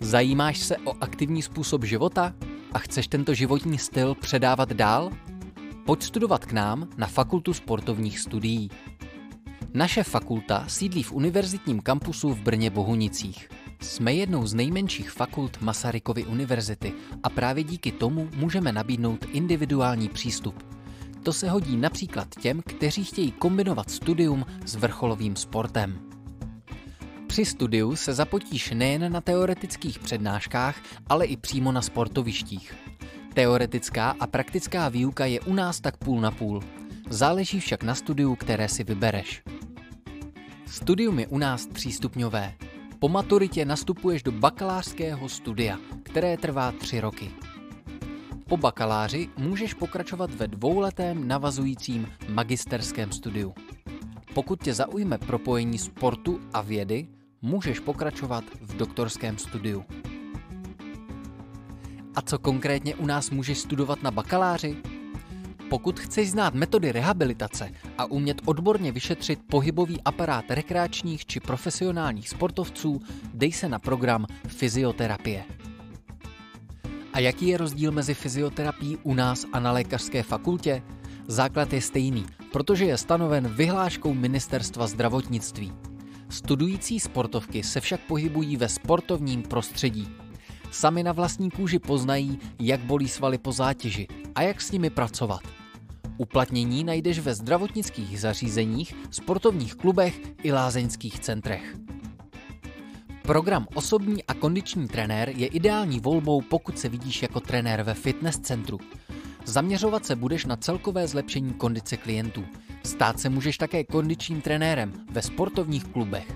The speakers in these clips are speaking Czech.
Zajímáš se o aktivní způsob života a chceš tento životní styl předávat dál? Pojď studovat k nám na Fakultu sportovních studií. Naše fakulta sídlí v univerzitním kampusu v Brně Bohunicích. Jsme jednou z nejmenších fakult Masarykovy univerzity a právě díky tomu můžeme nabídnout individuální přístup. To se hodí například těm, kteří chtějí kombinovat studium s vrcholovým sportem. Při studiu se zapotíš nejen na teoretických přednáškách, ale i přímo na sportovištích. Teoretická a praktická výuka je u nás tak půl na půl. Záleží však na studiu, které si vybereš. Studium je u nás třístupňové. Po maturitě nastupuješ do bakalářského studia, které trvá tři roky. Po bakaláři můžeš pokračovat ve dvouletém navazujícím magisterském studiu. Pokud tě zaujme propojení sportu a vědy, můžeš pokračovat v doktorském studiu. A co konkrétně u nás můžeš studovat na bakaláři? Pokud chceš znát metody rehabilitace a umět odborně vyšetřit pohybový aparát rekreačních či profesionálních sportovců, dej se na program fyzioterapie. A jaký je rozdíl mezi fyzioterapií u nás a na lékařské fakultě? Základ je stejný, protože je stanoven vyhláškou Ministerstva zdravotnictví. Studující sportovky se však pohybují ve sportovním prostředí. Sami na vlastní kůži poznají, jak bolí svaly po zátěži a jak s nimi pracovat. Uplatnění najdeš ve zdravotnických zařízeních, sportovních klubech i lázeňských centrech. Program osobní a kondiční trenér je ideální volbou, pokud se vidíš jako trenér ve fitness centru. Zaměřovat se budeš na celkové zlepšení kondice klientů. Stát se můžeš také kondičním trenérem ve sportovních klubech.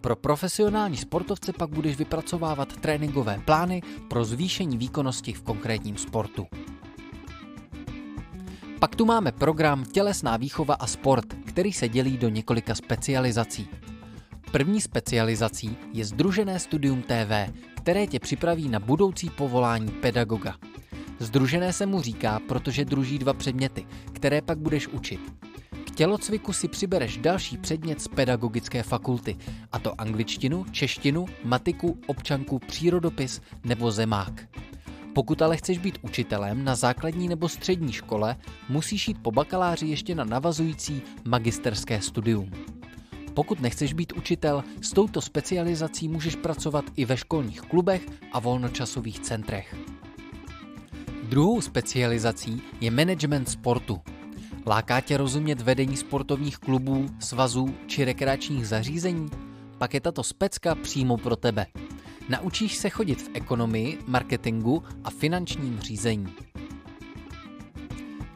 Pro profesionální sportovce pak budeš vypracovávat tréninkové plány pro zvýšení výkonnosti v konkrétním sportu. Pak tu máme program Tělesná výchova a sport, který se dělí do několika specializací. První specializací je Združené studium TV, které tě připraví na budoucí povolání pedagoga. Združené se mu říká, protože druží dva předměty, které pak budeš učit. Tělocviku si přibereš další předmět z pedagogické fakulty, a to angličtinu, češtinu, matiku, občanku, přírodopis nebo zemák. Pokud ale chceš být učitelem na základní nebo střední škole, musíš jít po bakaláři ještě na navazující magisterské studium. Pokud nechceš být učitel, s touto specializací můžeš pracovat i ve školních klubech a volnočasových centrech. Druhou specializací je management sportu. Láká tě rozumět vedení sportovních klubů, svazů či rekreačních zařízení? Pak je tato specka přímo pro tebe. Naučíš se chodit v ekonomii, marketingu a finančním řízení.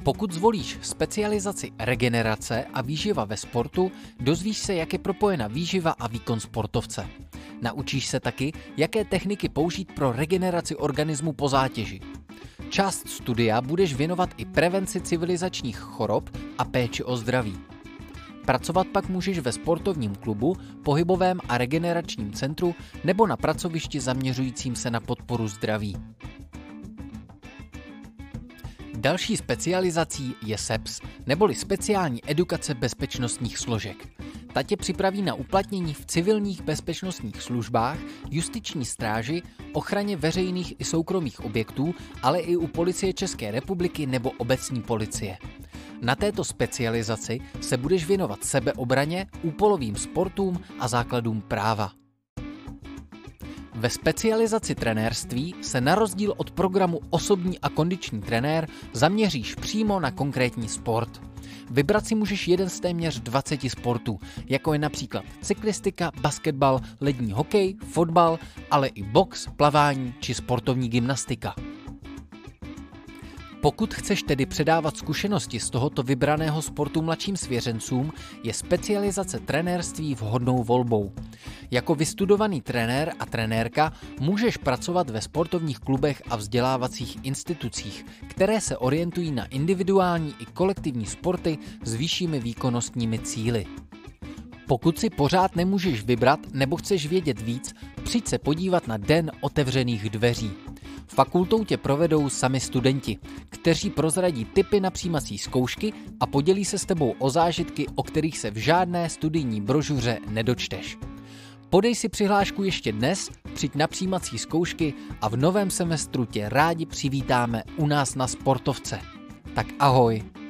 Pokud zvolíš specializaci regenerace a výživa ve sportu, dozvíš se, jak je propojena výživa a výkon sportovce. Naučíš se taky, jaké techniky použít pro regeneraci organismu po zátěži. Část studia budeš věnovat i prevenci civilizačních chorob a péči o zdraví. Pracovat pak můžeš ve sportovním klubu, pohybovém a regeneračním centru nebo na pracovišti zaměřujícím se na podporu zdraví. Další specializací je SEPS, neboli speciální edukace bezpečnostních složek. Ta tě připraví na uplatnění v civilních bezpečnostních službách, justiční stráži, ochraně veřejných i soukromých objektů, ale i u policie České republiky nebo obecní policie. Na této specializaci se budeš věnovat sebeobraně, úpolovým sportům a základům práva. Ve specializaci trenérství se na rozdíl od programu osobní a kondiční trenér zaměříš přímo na konkrétní sport. Vybrat si můžeš jeden z téměř 20 sportů, jako je například cyklistika, basketbal, lední hokej, fotbal, ale i box, plavání či sportovní gymnastika. Pokud chceš tedy předávat zkušenosti z tohoto vybraného sportu mladším svěřencům, je specializace trenérství vhodnou volbou. Jako vystudovaný trenér a trenérka můžeš pracovat ve sportovních klubech a vzdělávacích institucích, které se orientují na individuální i kolektivní sporty s vyššími výkonnostními cíly. Pokud si pořád nemůžeš vybrat nebo chceš vědět víc, přijď se podívat na Den otevřených dveří. Fakultou tě provedou sami studenti, kteří prozradí typy na přijímací zkoušky a podělí se s tebou o zážitky, o kterých se v žádné studijní brožuře nedočteš. Podej si přihlášku ještě dnes, přijď na přijímací zkoušky a v novém semestru tě rádi přivítáme u nás na sportovce. Tak ahoj!